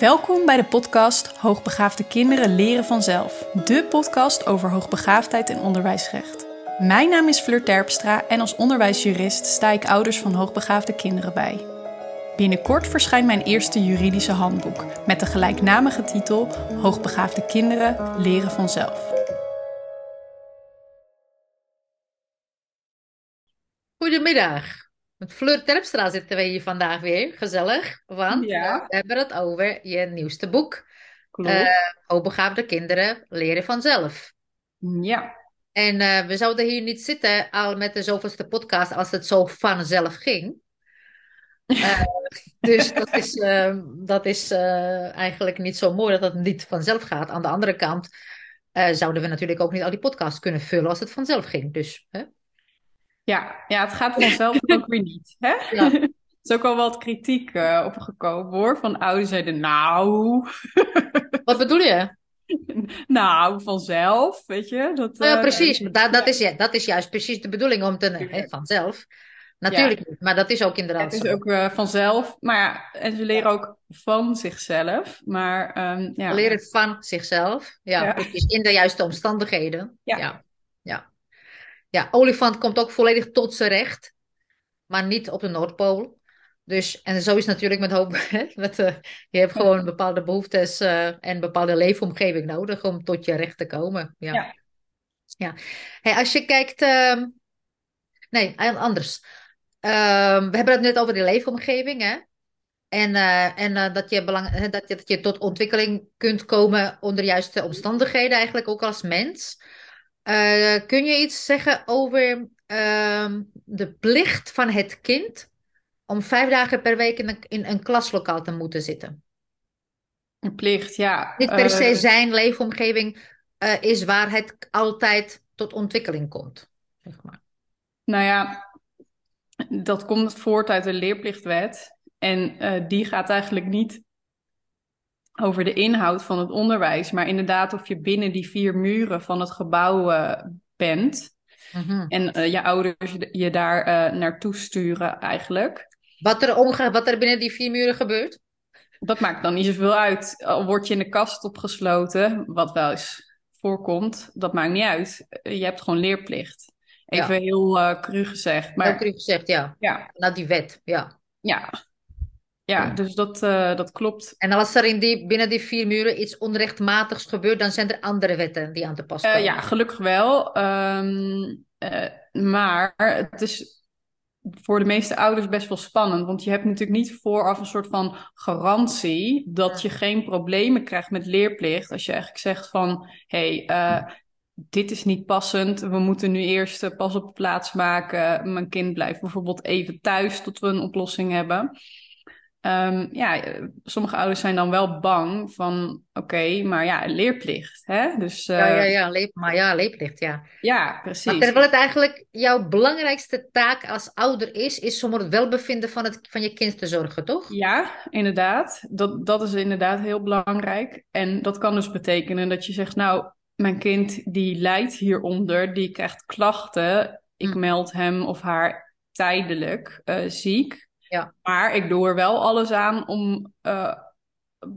Welkom bij de podcast Hoogbegaafde kinderen leren vanzelf. De podcast over hoogbegaafdheid en onderwijsrecht. Mijn naam is Fleur Terpstra en als onderwijsjurist sta ik ouders van hoogbegaafde kinderen bij. Binnenkort verschijnt mijn eerste juridische handboek met de gelijknamige titel Hoogbegaafde kinderen leren vanzelf. Goedemiddag. Met Fleur Terpstra zitten we hier vandaag weer. Gezellig, want Ja. we hebben het over je nieuwste boek. Klopt. eh Hoogbegaafde kinderen leren vanzelf. ja. En eh, we zouden hier niet zitten al met de zoveelste podcast als het zo vanzelf ging. Eh, dus dat is, dat is eigenlijk niet zo mooi dat het niet vanzelf gaat. Aan de andere kant zouden we natuurlijk ook niet al die podcasts kunnen vullen als het vanzelf ging. Dus hè? Ja. ja, het gaat vanzelf ook weer niet. Hè? Ja. Er is ook al wat kritiek eh, opgekomen hoor, van ouders zeiden nou, Wat bedoel je? nou, vanzelf, weet je. Dat, Nou ja, eh, precies. Dat, dat, is, dat is juist precies de bedoeling om te... Hè, vanzelf. Natuurlijk niet, maar dat is ook inderdaad Het is zo. ook eh, vanzelf, maar ja, en ze leren ook van zichzelf. Maar ehm, ja, Leren van zichzelf. Ja, Ja. precies. In de juiste omstandigheden. Ja. Ja. Ja. Olifant komt ook volledig tot zijn recht. Maar niet op de Noordpool. Dus, en zo is het natuurlijk met hoop. Met, eh, je hebt gewoon bepaalde behoeftes eh, en een bepaalde leefomgeving nodig om tot je recht te komen. Ja. Ja. ja. Hey, als je kijkt. ehm, nee, an- anders. Ehm, we hebben het net over die leefomgeving, hè? En, eh, en eh, dat, je belang, dat, je, dat je tot ontwikkeling kunt komen onder juiste omstandigheden, eigenlijk ook als mens. Eh, kun je iets zeggen over ehm, de plicht van het kind om vijf dagen per week in een, in een klaslokaal te moeten zitten? een plicht, ja. Niet per se Eh, zijn leefomgeving eh, is waar het altijd tot ontwikkeling komt. Zeg maar. Nou ja, dat komt voort uit de leerplichtwet. En die gaat eigenlijk niet over de inhoud van het onderwijs, maar inderdaad of je binnen die vier muren van het gebouw eh, bent. Mhm. En eh, je ouders je daar eh, naartoe sturen eigenlijk. Wat er, omga- wat er binnen die vier muren gebeurt? Dat maakt dan niet zoveel uit. Al word je in de kast opgesloten, wat wel eens voorkomt, dat maakt niet uit. Je hebt gewoon leerplicht. Even heel cru gezegd. Maar Ook u gezegd, ja. ja, die wet, ja. ja. Ja, dus dat, eh, dat klopt. En als er in die, binnen die vier muren iets onrechtmatigs gebeurt, dan zijn er andere wetten die aan te pas Eh, komen. ja, gelukkig wel. Ehm, eh, maar het is voor de meeste ouders best wel spannend. Want je hebt natuurlijk niet vooraf een soort van garantie dat je geen problemen krijgt met leerplicht. Als je eigenlijk zegt van, hé, hey, dit is niet passend. We moeten nu eerst pas op plaats maken. Mijn kind blijft bijvoorbeeld even thuis tot we een oplossing hebben. Ehm, ja, sommige ouders zijn dan wel bang van, oké, maar ja, leerplicht, hè? Dus Ja, ja, eh, ja, maar ja, leefplicht, ja. ja, Maar precies. terwijl het eigenlijk jouw belangrijkste taak als ouder is, is om het welbevinden van, het, van je kind te zorgen, toch? Ja, inderdaad. Dat, dat is inderdaad heel belangrijk. En dat kan dus betekenen dat je zegt, nou, mijn kind die lijdt hieronder, die krijgt klachten. Ik Hm. meld hem of haar tijdelijk eh, ziek. Ja. Maar ik doe er wel alles aan om eh,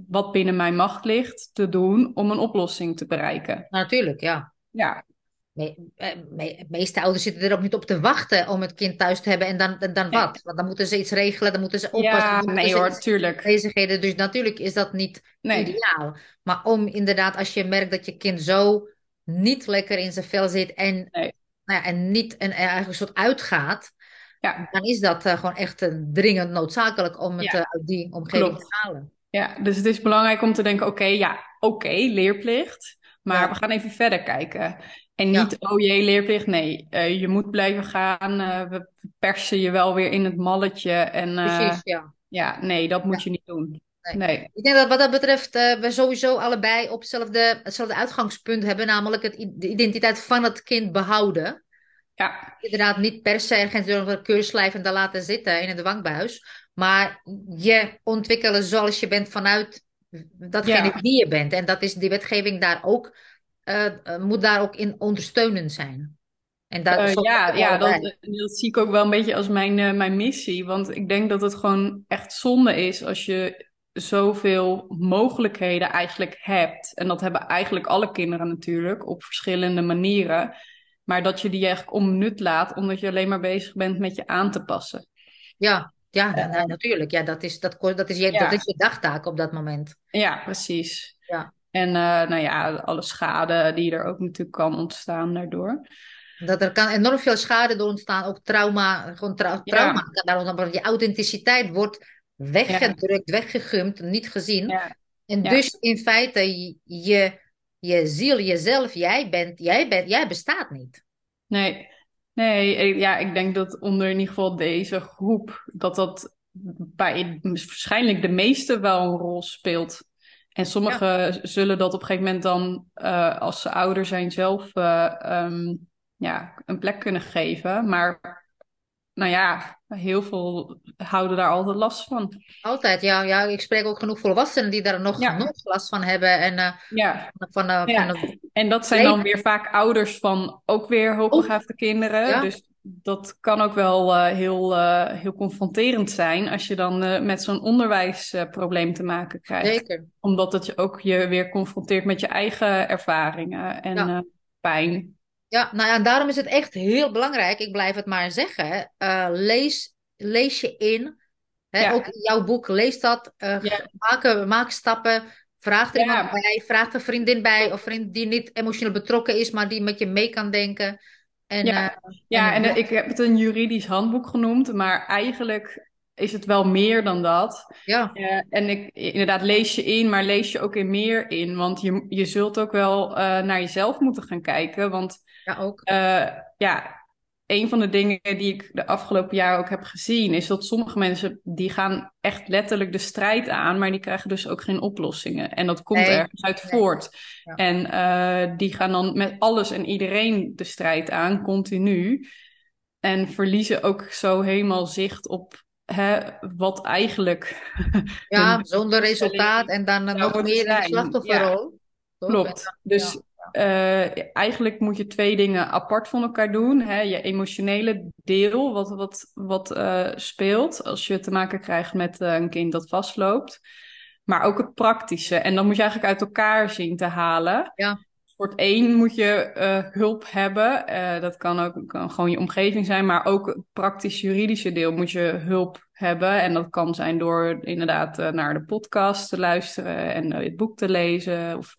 wat binnen mijn macht ligt te doen om een oplossing te bereiken. Natuurlijk, ja. Ja, Me, eh, me- meeste ouders zitten er ook niet op te wachten om het kind thuis te hebben en dan, en dan Nee. wat? Want dan moeten ze iets regelen, dan moeten ze oppassen, ja nee hoor, tuurlijk. bezigheden. Dus natuurlijk is dat niet Nee. ideaal. Maar om inderdaad, als je merkt dat je kind zo niet lekker in zijn vel zit en, Nee. nou ja, en niet een, eigenlijk een soort uitgaat, Ja. dan is dat eh, gewoon echt eh, dringend noodzakelijk om het Ja. eh, uit die omgeving Klopt. te halen. Ja, dus het is belangrijk om te denken, oké, ja, oké, leerplicht. Maar Ja. we gaan even verder kijken. En Ja. niet, oh jee, leerplicht. Nee, je moet blijven gaan. we persen je wel weer in het malletje. En Precies, ja. ja, nee, dat moet je niet doen. Nee. Nee. Ik denk dat wat dat betreft we sowieso allebei op hetzelfde, hetzelfde uitgangspunt hebben, namelijk het, de identiteit van het kind behouden. Ja, Inderdaad, niet per se ergens door een keurslijf en daar laten zitten in het dwangbuis, maar je ontwikkelen zoals je bent vanuit datgene Ja. wie je bent. En dat is die wetgeving daar ook, eh, eh, moet daar ook in ondersteunend zijn. En Eh, zo ja, ja allebei. dat, dat zie ik ook wel een beetje als mijn, eh, mijn missie. Want ik denk dat het gewoon echt zonde is als je zoveel mogelijkheden eigenlijk hebt. En dat hebben eigenlijk alle kinderen natuurlijk op verschillende manieren. Maar dat je die eigenlijk nut laat, omdat je alleen maar bezig bent met je aan te passen. Ja, ja, nou, natuurlijk. Ja, dat is, dat, dat, is je, dat is je dagtaak op dat moment. Ja, precies. Ja. En uh, nou ja, alle schade die er ook natuurlijk kan ontstaan daardoor. Dat er kan enorm veel schade door ontstaan, ook trauma, gewoon tra trauma kan daar ontstaan. Je authenticiteit wordt weggedrukt, ja. weggegumd, niet gezien. Ja. En dus in feite, je, je ziel, jezelf, jij bent, jij bent, jij bestaat niet. Nee, nee, ja, ik denk dat onder in ieder geval deze groep, dat dat bij waarschijnlijk de meeste wel een rol speelt. En sommigen zullen dat op een gegeven moment dan, uh, als ze ouder zijn, zelf uh, um, ja, een plek kunnen geven. Maar nou ja, heel veel houden daar altijd last van. Altijd, ja. ja ik spreek ook genoeg volwassenen die daar nog, ja. nog last van hebben. En, uh, ja. van, uh, ja. van en dat zijn dan weer vaak ouders van ook weer hoogbegaafde kinderen. Ja. Dus dat kan ook wel uh, heel, heel confronterend zijn als je dan met zo'n onderwijsprobleem te maken krijgt. Zeker. Omdat het je ook je weer confronteert met je eigen ervaringen en pijn. Ja, nou ja, en daarom is het echt heel belangrijk, ik blijf het maar zeggen, uh, lees, lees je in. Hè, ja. Ook jouw boek, lees dat, uh, ja. maak, maak stappen, vraag er ja. iemand bij, vraag een vriendin bij of vriend die niet emotioneel betrokken is, maar die met je mee kan denken. En, ja, uh, ja en, en ik heb het een juridisch handboek genoemd, maar eigenlijk is het wel meer dan dat. Ja. Uh, en ik, inderdaad, lees je in, maar lees je ook in meer in. Want je, je zult ook wel uh, naar jezelf moeten gaan kijken. Want ja, ook. Uh, ja, een van de dingen die ik de afgelopen jaren ook heb gezien, is dat sommige mensen die gaan echt letterlijk de strijd aan, maar die krijgen dus ook geen oplossingen. En dat komt nee, ergens uit nee. voort. Ja. En die gaan dan met alles en iedereen de strijd aan, continu. En verliezen ook zo helemaal zicht op Hè, wat eigenlijk. Ja, zonder resultaat en dan nog meer de slachtofferrol. Ja, klopt. Dus uh, eigenlijk moet je twee dingen apart van elkaar doen. Hè? Je emotionele deel, wat, wat, wat uh, speelt als je te maken krijgt met uh, een kind dat vastloopt. Maar ook het praktische. En dan moet je eigenlijk uit elkaar zien te halen. Ja. Voor het één moet je uh, hulp hebben. Uh, dat kan ook kan gewoon je omgeving zijn, maar ook het praktisch-juridische deel moet je hulp hebben. En dat kan zijn door inderdaad uh, naar de podcast te luisteren en het boek te lezen. Of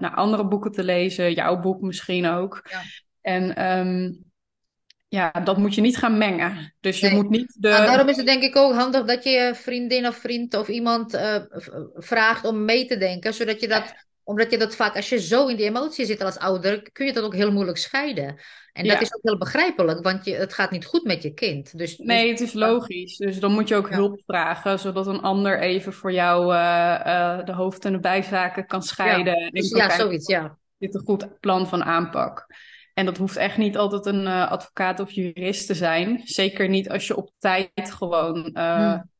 naar andere boeken te lezen, jouw boek misschien ook. Ja. En um, ja, dat moet je niet gaan mengen. Dus je nee. moet niet de. En daarom is het denk ik ook handig dat je je vriendin of vriend of iemand vraagt om mee te denken, zodat je dat omdat je dat vaak, als je zo in die emotie zit als ouder, kun je dat ook heel moeilijk scheiden. En Ja. dat is ook heel begrijpelijk, want je, het gaat niet goed met je kind. Dus, Nee, het is logisch. Dus dan moet je ook Ja. hulp vragen, zodat een ander even voor jou eh, eh, de hoofd- en de bijzaken kan scheiden. En dus, ja, kijken, zoiets, ja. dit een goed plan van aanpak. En dat hoeft echt niet altijd een eh, advocaat of jurist te zijn. Zeker niet als je op tijd gewoon Hmm.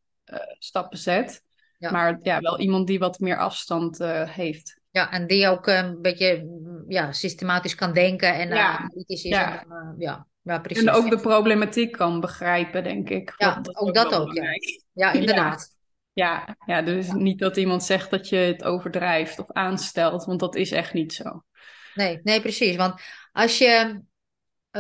stappen zet. Ja. Maar ja, wel iemand die wat meer afstand heeft. Ja, en die ook eh, een beetje mm, ja, systematisch kan denken en eh, Ja. analytisch is. Ja. En, eh, ja. ja, precies. En ook de problematiek kan begrijpen, denk ik. Ja, Dat- ook dat ook, ja. Ja, inderdaad. Ja, ja, dus niet dat iemand zegt dat je het overdrijft of aanstelt, want dat is echt niet zo. Nee, nee, precies. Want als je.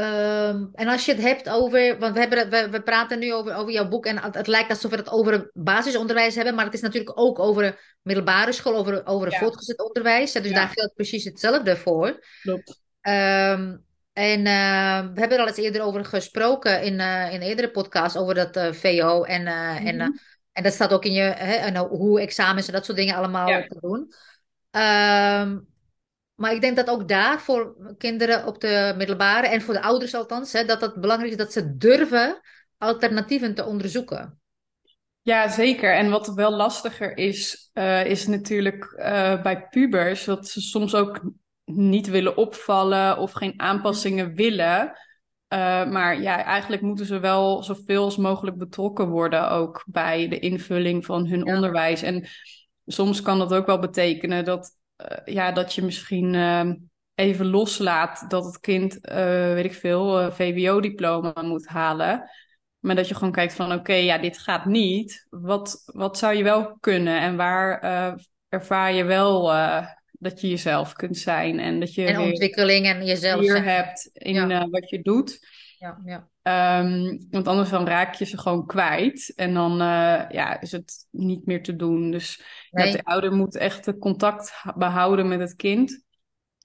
Ehm, en als je het hebt over. Want we, hebben, we, we praten nu over, over jouw boek. En het, het lijkt alsof we het over basisonderwijs hebben. Maar het is natuurlijk ook over middelbare school. Over, over Ja. voortgezet onderwijs. Dus Ja. daar geldt precies hetzelfde voor. Klopt. Ehm, en eh, we hebben er al eens eerder over gesproken in, eh, in eerdere podcasts. Over dat eh, VO. En, eh, en, Mhm. en dat staat ook in je. Hè, en hoe examens en dat soort dingen allemaal Ja. te doen. Ehm, maar ik denk dat ook daar voor kinderen op de middelbare en voor de ouders althans, hè, dat het belangrijk is dat ze durven alternatieven te onderzoeken. Ja, zeker. En wat wel lastiger is, eh, is natuurlijk eh, bij pubers dat ze soms ook niet willen opvallen of geen aanpassingen willen. Eh, maar ja, eigenlijk moeten ze wel zoveel als mogelijk betrokken worden ook bij de invulling van hun Ja. onderwijs. En soms kan dat ook wel betekenen dat, eh, ja, dat je misschien eh, even loslaat dat het kind, eh, weet ik veel, VWO-diploma moet halen. Maar dat je gewoon kijkt van oké, ja, dit gaat niet. Wat, wat zou je wel kunnen? En waar ervaar je wel dat je jezelf kunt zijn? En dat je en ontwikkeling en jezelf hier hebt in ja. wat je doet. Ja, ja. Um, want anders dan raak je ze gewoon kwijt. En dan ja, is het niet meer te doen. Dus nee. de ouder moet echt contact behouden met het kind.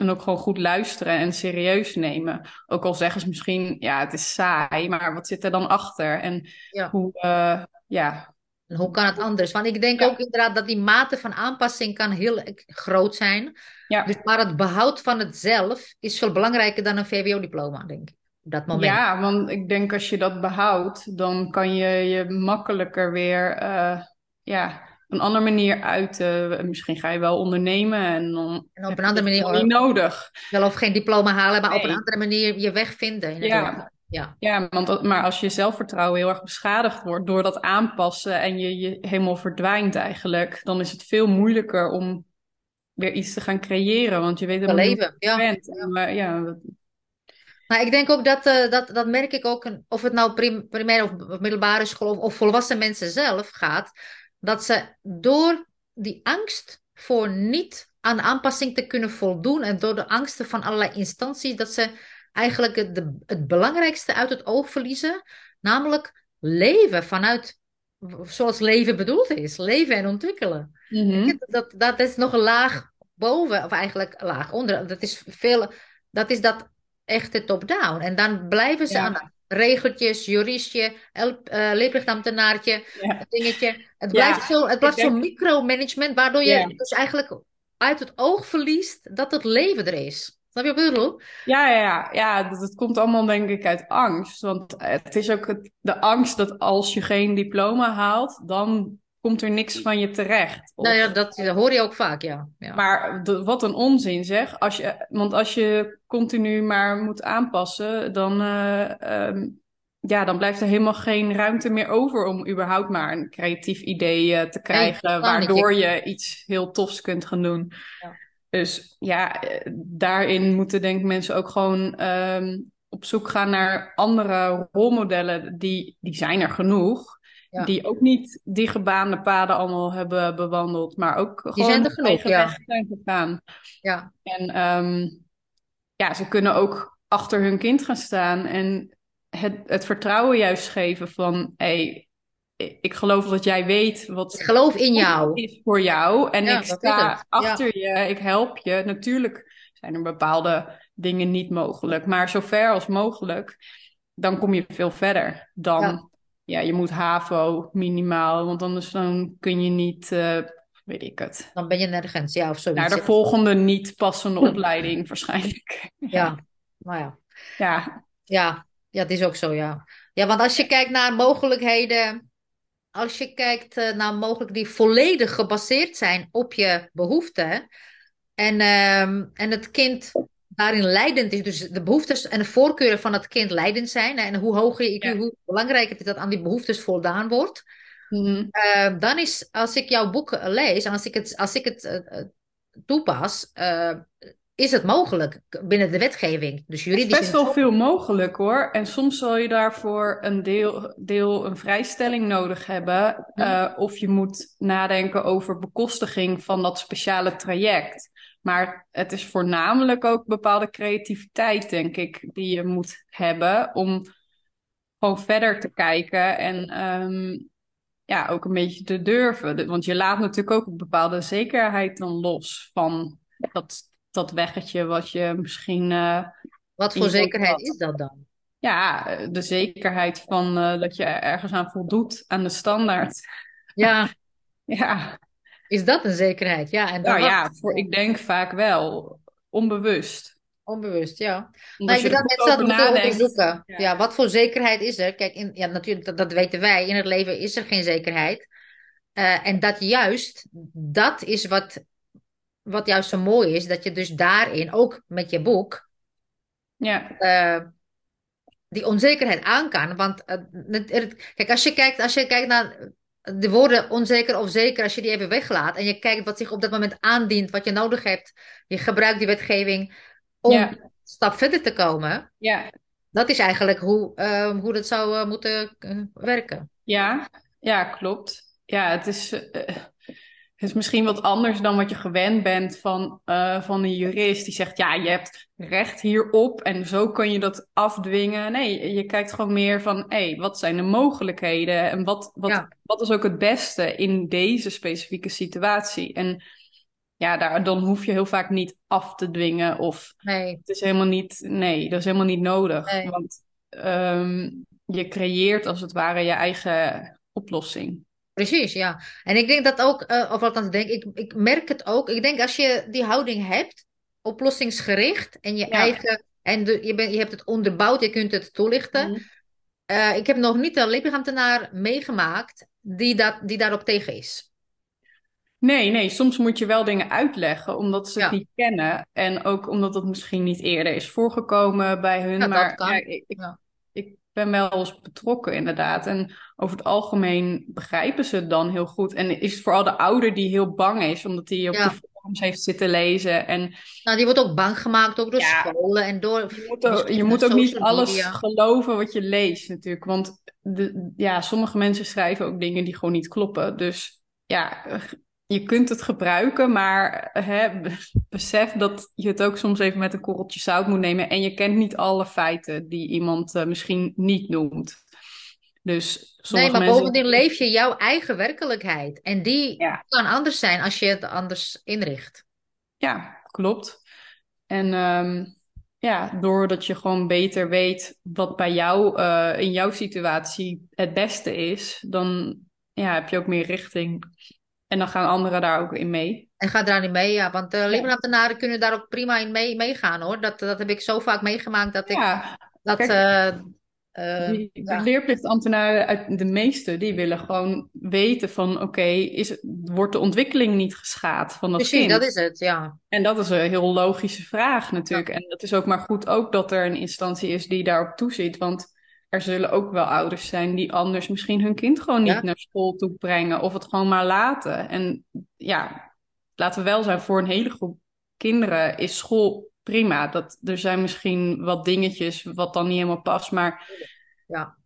En ook gewoon goed luisteren en serieus nemen. Ook al zeggen ze misschien, ja, het is saai, maar wat zit er dan achter? En ja. hoe, uh, ja. En hoe kan het anders? Want ik denk ja. ook inderdaad dat die mate van aanpassing kan heel groot zijn. Ja. Dus, maar het behoud van het zelf is veel belangrijker dan een VWO-diploma, denk ik. Dat moment. Ja, want ik denk als je dat behoudt, dan kan je je makkelijker weer, uh, ja een andere manier uiten. Misschien ga je wel ondernemen en dan en op een andere manier niet nodig. Wel of geen diploma halen, maar nee. op een andere manier je weg vinden. In ja. ja. ja, want maar als je zelfvertrouwen heel erg beschadigd wordt door dat aanpassen en je, je helemaal verdwijnt eigenlijk, dan is het veel moeilijker om weer iets te gaan creëren, want je weet helemaal niet leven. Ja. bent. Maar, ja, maar ik denk ook dat, uh, dat, dat merk ik ook, of het nou prim, primair of middelbare school of, of volwassen mensen zelf gaat, dat ze door die angst voor niet aan de aanpassing te kunnen voldoen en door de angsten van allerlei instanties, dat ze eigenlijk het, de, het belangrijkste uit het oog verliezen, namelijk leven vanuit zoals leven bedoeld is, leven en ontwikkelen. Mm -hmm. dat, dat is nog een laag boven, of eigenlijk laag onder. Dat is veel, dat is dat echte top-down. En dan blijven ze Ja. aan regeltjes, juristje, leerplichtambtenaartje, Ja. dingetje. Het blijft zo, het blijft zo'n micromanagement, waardoor je dus eigenlijk uit het oog verliest dat het leven er is. Snap je wat ik bedoel? Ja, ja, ja, ja dat, dat komt allemaal denk ik uit angst. Want het is ook het, de angst dat als je geen diploma haalt, dan komt er niks van je terecht. Of- Nou ja, dat, dat hoor je ook vaak, ja. ja. Maar de- wat een onzin zeg. Als je, want als je continu maar moet aanpassen, dan, eh, ehm, ja, dan blijft er helemaal geen ruimte meer over om überhaupt maar een creatief idee eh, te krijgen, niet. waardoor je iets heel tofs kunt gaan doen. Ja. Dus ja, eh, daarin moeten denk ik mensen ook gewoon ehm, op zoek gaan naar andere rolmodellen. Die, die zijn er genoeg. Ja. Die ook niet die gebaande paden allemaal hebben bewandeld, maar ook gewoon zijn genoeg, ja. weg zijn gegaan. ja. En ehm, ja, ze kunnen ook achter hun kind gaan staan en het, het vertrouwen juist geven van, hé, hey, ik geloof dat jij weet wat Ik geloof in jou. is voor jou en Ja, ik sta. Ja. achter je, ik help je. Natuurlijk zijn er bepaalde dingen niet mogelijk, maar zo ver als mogelijk, dan kom je veel verder dan, ja, Ja. je moet HAVO minimaal, want anders dan kun je niet, eh, weet ik het, Dan ben je nergens, ja, of zoiets. naar de volgende niet passende opleiding waarschijnlijk. Ja, nou ja. Ja, Ja, ja, het is ook zo, ja. Ja, want als je kijkt naar mogelijkheden, als je kijkt eh, naar mogelijkheden die volledig gebaseerd zijn op je behoeften en, ehm, en het kind daarin leidend is, dus de behoeftes en de voorkeuren van het kind leidend zijn en hoe hoger je IQ, Ja. hoe belangrijker het is dat aan die behoeftes voldaan wordt, Mhm. eh, dan is, als ik jouw boek lees als ik het, als ik het eh, eh, toepas, eh, is het mogelijk binnen de wetgeving. Dus is juridisch. best wel veel mogelijk hoor. En soms zal je daarvoor een deel, deel een vrijstelling nodig hebben. of je moet nadenken over bekostiging van dat speciale traject. Maar het is voornamelijk ook bepaalde creativiteit, denk ik, die je moet hebben om gewoon verder te kijken en ehm, ja, ook een beetje te durven. Want je laat natuurlijk ook een bepaalde zekerheid dan los van dat, dat weggetje wat je misschien, eh, Wat voor zekerheid had. is dat dan? ja, de zekerheid van eh, dat je ergens aan voldoet, aan de standaard. Ja, Ja, is dat een zekerheid? Ja, en dan nou ja, voor, ik denk vaak wel, onbewust. Onbewust, ja. Ik je dat mensen dat moeten onderzoeken. ja. Ja, wat voor zekerheid is er? Kijk, in, ja, natuurlijk, dat, dat weten wij. In het leven is er geen zekerheid. Eh, en dat juist, dat is wat, wat juist zo mooi is. Dat je dus daarin, ook met je boek, Ja, eh, die onzekerheid aan kan. Want eh, het- het- kijk, als je kijkt, als je kijkt naar de woorden onzeker of zeker, als je die even weglaat en je kijkt wat zich op dat moment aandient, wat je nodig hebt, je gebruikt die wetgeving om Ja. een stap verder te komen. ja, Dat is eigenlijk hoe, ehm, hoe dat zou eh, moeten eh, werken. Ja, ja, klopt. Ja, het is, eh, het is misschien wat anders dan wat je gewend bent van, eh, van een jurist die zegt, ja, je hebt recht hierop en zo kun je dat afdwingen. Nee, je kijkt gewoon meer van, hé, hey, wat zijn de mogelijkheden en wat, wat, Ja, wat is ook het beste in deze specifieke situatie? En ja, daar, dan hoef je heel vaak niet af te dwingen of nee, het is helemaal niet, nee, dat is helemaal niet nodig. nee. Want ehm, je creëert als het ware je eigen oplossing. Precies, ja. En ik denk dat ook, eh, of althans, denk, ik, ik merk het ook. Ik denk als je die houding hebt, oplossingsgericht en je Ja. eigen, en de, je, bent je hebt het onderbouwd, je kunt het toelichten. Mhm. Eh, ik heb nog niet een leerplichtambtenaar meegemaakt die, dat, die daarop tegen is. Nee, nee, soms moet je wel dingen uitleggen omdat ze het Ja, niet kennen. En ook omdat het misschien niet eerder is voorgekomen bij hun. ja Maar kan. ja, ik, ik ben wel eens betrokken inderdaad. En over het algemeen begrijpen ze het dan heel goed. En is het vooral de ouder die heel bang is, omdat hij op de ja. forums heeft zitten lezen. En Nou, die wordt ook bang gemaakt, ook door ja, scholen en door Je moet ook, je de moet ook niet alles media. geloven wat je leest natuurlijk. Want de, ja, sommige mensen schrijven ook dingen die gewoon niet kloppen. Dus ja, je kunt het gebruiken, maar hè, be- besef dat je het ook soms even met een korreltje zout moet nemen. En je kent niet alle feiten die iemand eh, misschien niet noemt. Dus Nee, maar mensen... bovendien leef je jouw eigen werkelijkheid. En die Ja, kan anders zijn als je het anders inricht. ja, klopt. En ehm, ja, doordat je gewoon beter weet wat bij jou eh, in jouw situatie het beste is, dan ja, heb je ook meer richting. En dan gaan anderen daar ook in mee. En ga daar niet mee, ja. Want uh, Ja, leerplichtambtenaren kunnen daar ook prima in mee, meegaan, hoor. Dat, dat heb ik zo vaak meegemaakt dat ik ja. dat... kijk, eh, eh, die, ja, leerplichtambtenaren, uit de meeste, die willen gewoon weten van, oké, is wordt de ontwikkeling niet geschaad van dat precies, dat kind? is het, ja. En dat is een heel logische vraag Ja, natuurlijk. En dat is ook maar goed ook dat er een instantie is die daarop toeziet. Want er zullen ook wel ouders zijn die anders misschien hun kind gewoon niet ja, naar school toe brengen of het gewoon maar laten. En ja, laten we wel zijn, voor een hele groep kinderen is school prima. Dat, er zijn misschien wat dingetjes wat dan niet helemaal past, maar ja.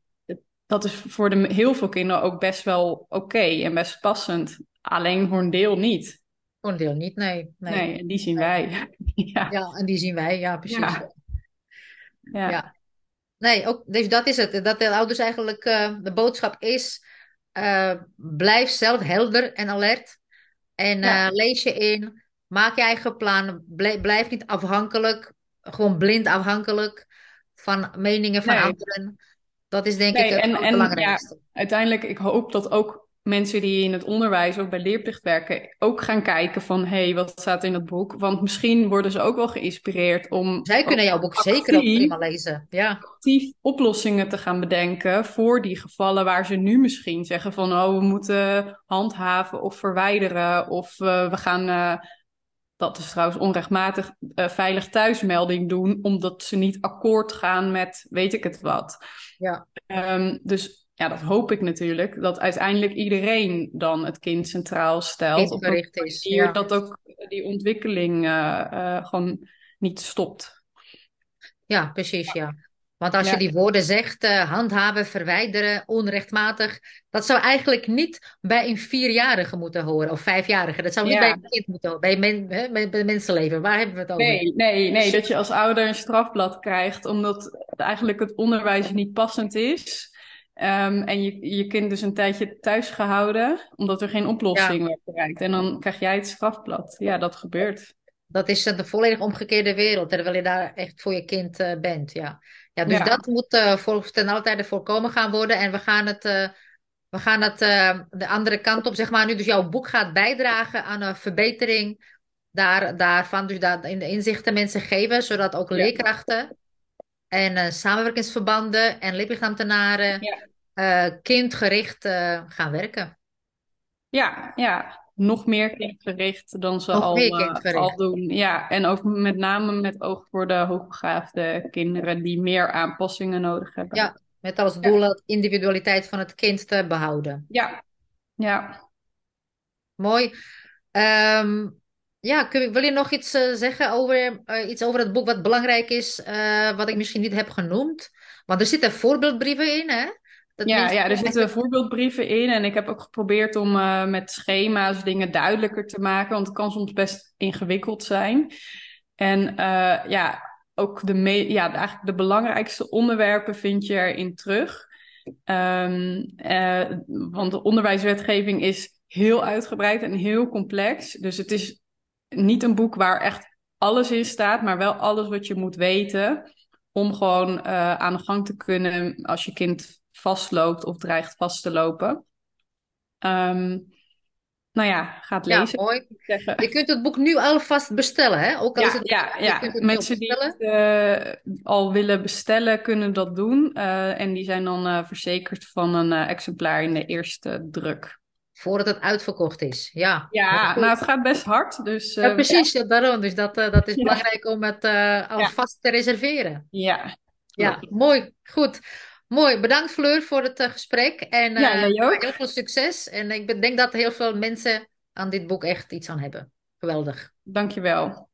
dat is voor de, heel veel kinderen ook best wel oké en best passend. Alleen voor een deel niet. Voor een deel niet, nee, nee, Nee, en die zien nee. wij. Ja, Ja, en die zien wij, ja, precies. ja, ja. Nee, ook, dus dat is het. Dat de ouders eigenlijk, eh, de boodschap is, eh, blijf zelf helder en alert. En Ja, eh, lees je in, maak je eigen plan. Blijf, blijf niet afhankelijk, gewoon blind afhankelijk van meningen van nee. anderen. Dat is denk ik het en, en ja, uiteindelijk, ik hoop dat ook mensen die in het onderwijs of bij leerplicht werken, ook gaan kijken van, hé, hey, wat staat er in dat boek? Want misschien worden ze ook wel geïnspireerd om Zij kunnen jouw boek zeker ook prima lezen. Ja, actief oplossingen te gaan bedenken voor die gevallen waar ze nu misschien zeggen van, oh, we moeten handhaven of verwijderen of eh, we gaan... eh, dat is trouwens onrechtmatig eh, veilig thuismelding doen, omdat ze niet akkoord gaan met weet ik het wat. ja, Ehm, dus ja, dat hoop ik natuurlijk, dat uiteindelijk iedereen dan het kind centraal stelt op een is. Ja. dat ook die ontwikkeling eh, eh, gewoon niet stopt. Ja, precies, ja. Want als je die woorden zegt, eh, handhaven, verwijderen, onrechtmatig, dat zou eigenlijk niet bij een vierjarige moeten horen, of vijfjarige. Dat zou niet bij een kind moeten horen, bij, men, hè, bij, bij mensenleven. Waar hebben we het over? Nee, nee, nee, dat je als ouder een strafblad krijgt omdat eigenlijk het onderwijs niet passend is. Ehm, en je, je kind dus een tijdje thuis gehouden, omdat er geen ja, oplossing werd bereikt. En dan krijg jij het strafblad. Ja, dat gebeurt. dat is een volledig omgekeerde wereld, terwijl je daar echt voor je kind eh, bent. Ja. Ja, dus Ja, dat moet eh, voor, ten alle tijde voorkomen gaan worden. En we gaan het, eh, we gaan het eh, de andere kant op, zeg maar, nu dus jouw boek gaat bijdragen aan een verbetering daar, daarvan. Dus daar in de inzichten mensen geven, zodat ook ja, leerkrachten en eh, samenwerkingsverbanden en leerplichtambtenaren ja. eh, kindgericht eh, gaan werken. Ja, ja, nog meer kindgericht dan ze al, al doen. Ja, en ook met name met oog voor de hoogbegaafde kinderen die meer aanpassingen nodig hebben. Ja, met als Ja, doel de individualiteit van het kind te behouden. ja, ja. Mooi. Ehm, Ja, kun wil je nog iets eh, zeggen over, eh, iets over het boek wat belangrijk is, eh, wat ik misschien niet heb genoemd? Want er zitten voorbeeldbrieven in, hè? Dat Ja, ja, er zitten voorbeeldbrieven in en ik heb ook geprobeerd om met schema's dingen duidelijker te maken, want het kan soms best ingewikkeld zijn. En eh, ja, ook de, me ja, eigenlijk de belangrijkste onderwerpen vind je erin terug. Ehm, eh, want de onderwijswetgeving is heel uitgebreid en heel complex. Dus het is niet een boek waar echt alles in staat, maar wel alles wat je moet weten om gewoon eh, aan de gang te kunnen als je kind vastloopt of dreigt vast te lopen. Ehm, nou ja, ga het Ja, lezen. mooi. Je kunt het boek nu alvast bestellen, hè? Ook al is Ja, het, ja, ja. het Mensen die het eh, al willen bestellen, kunnen dat doen. Eh, en die zijn dan verzekerd van een exemplaar in de eerste druk. Voordat het uitverkocht is. Ja, Ja, nou, het gaat best hard. Dus Ja, eh, precies. Ja, daarom. Dus dat, eh, dat is ja, belangrijk om het eh, alvast te reserveren. ja, Ja, mooi. Goed. Mooi. Bedankt Fleur voor het eh, gesprek. En heel veel succes. En ik denk dat heel veel mensen aan dit boek echt iets aan hebben. Geweldig. Dankjewel.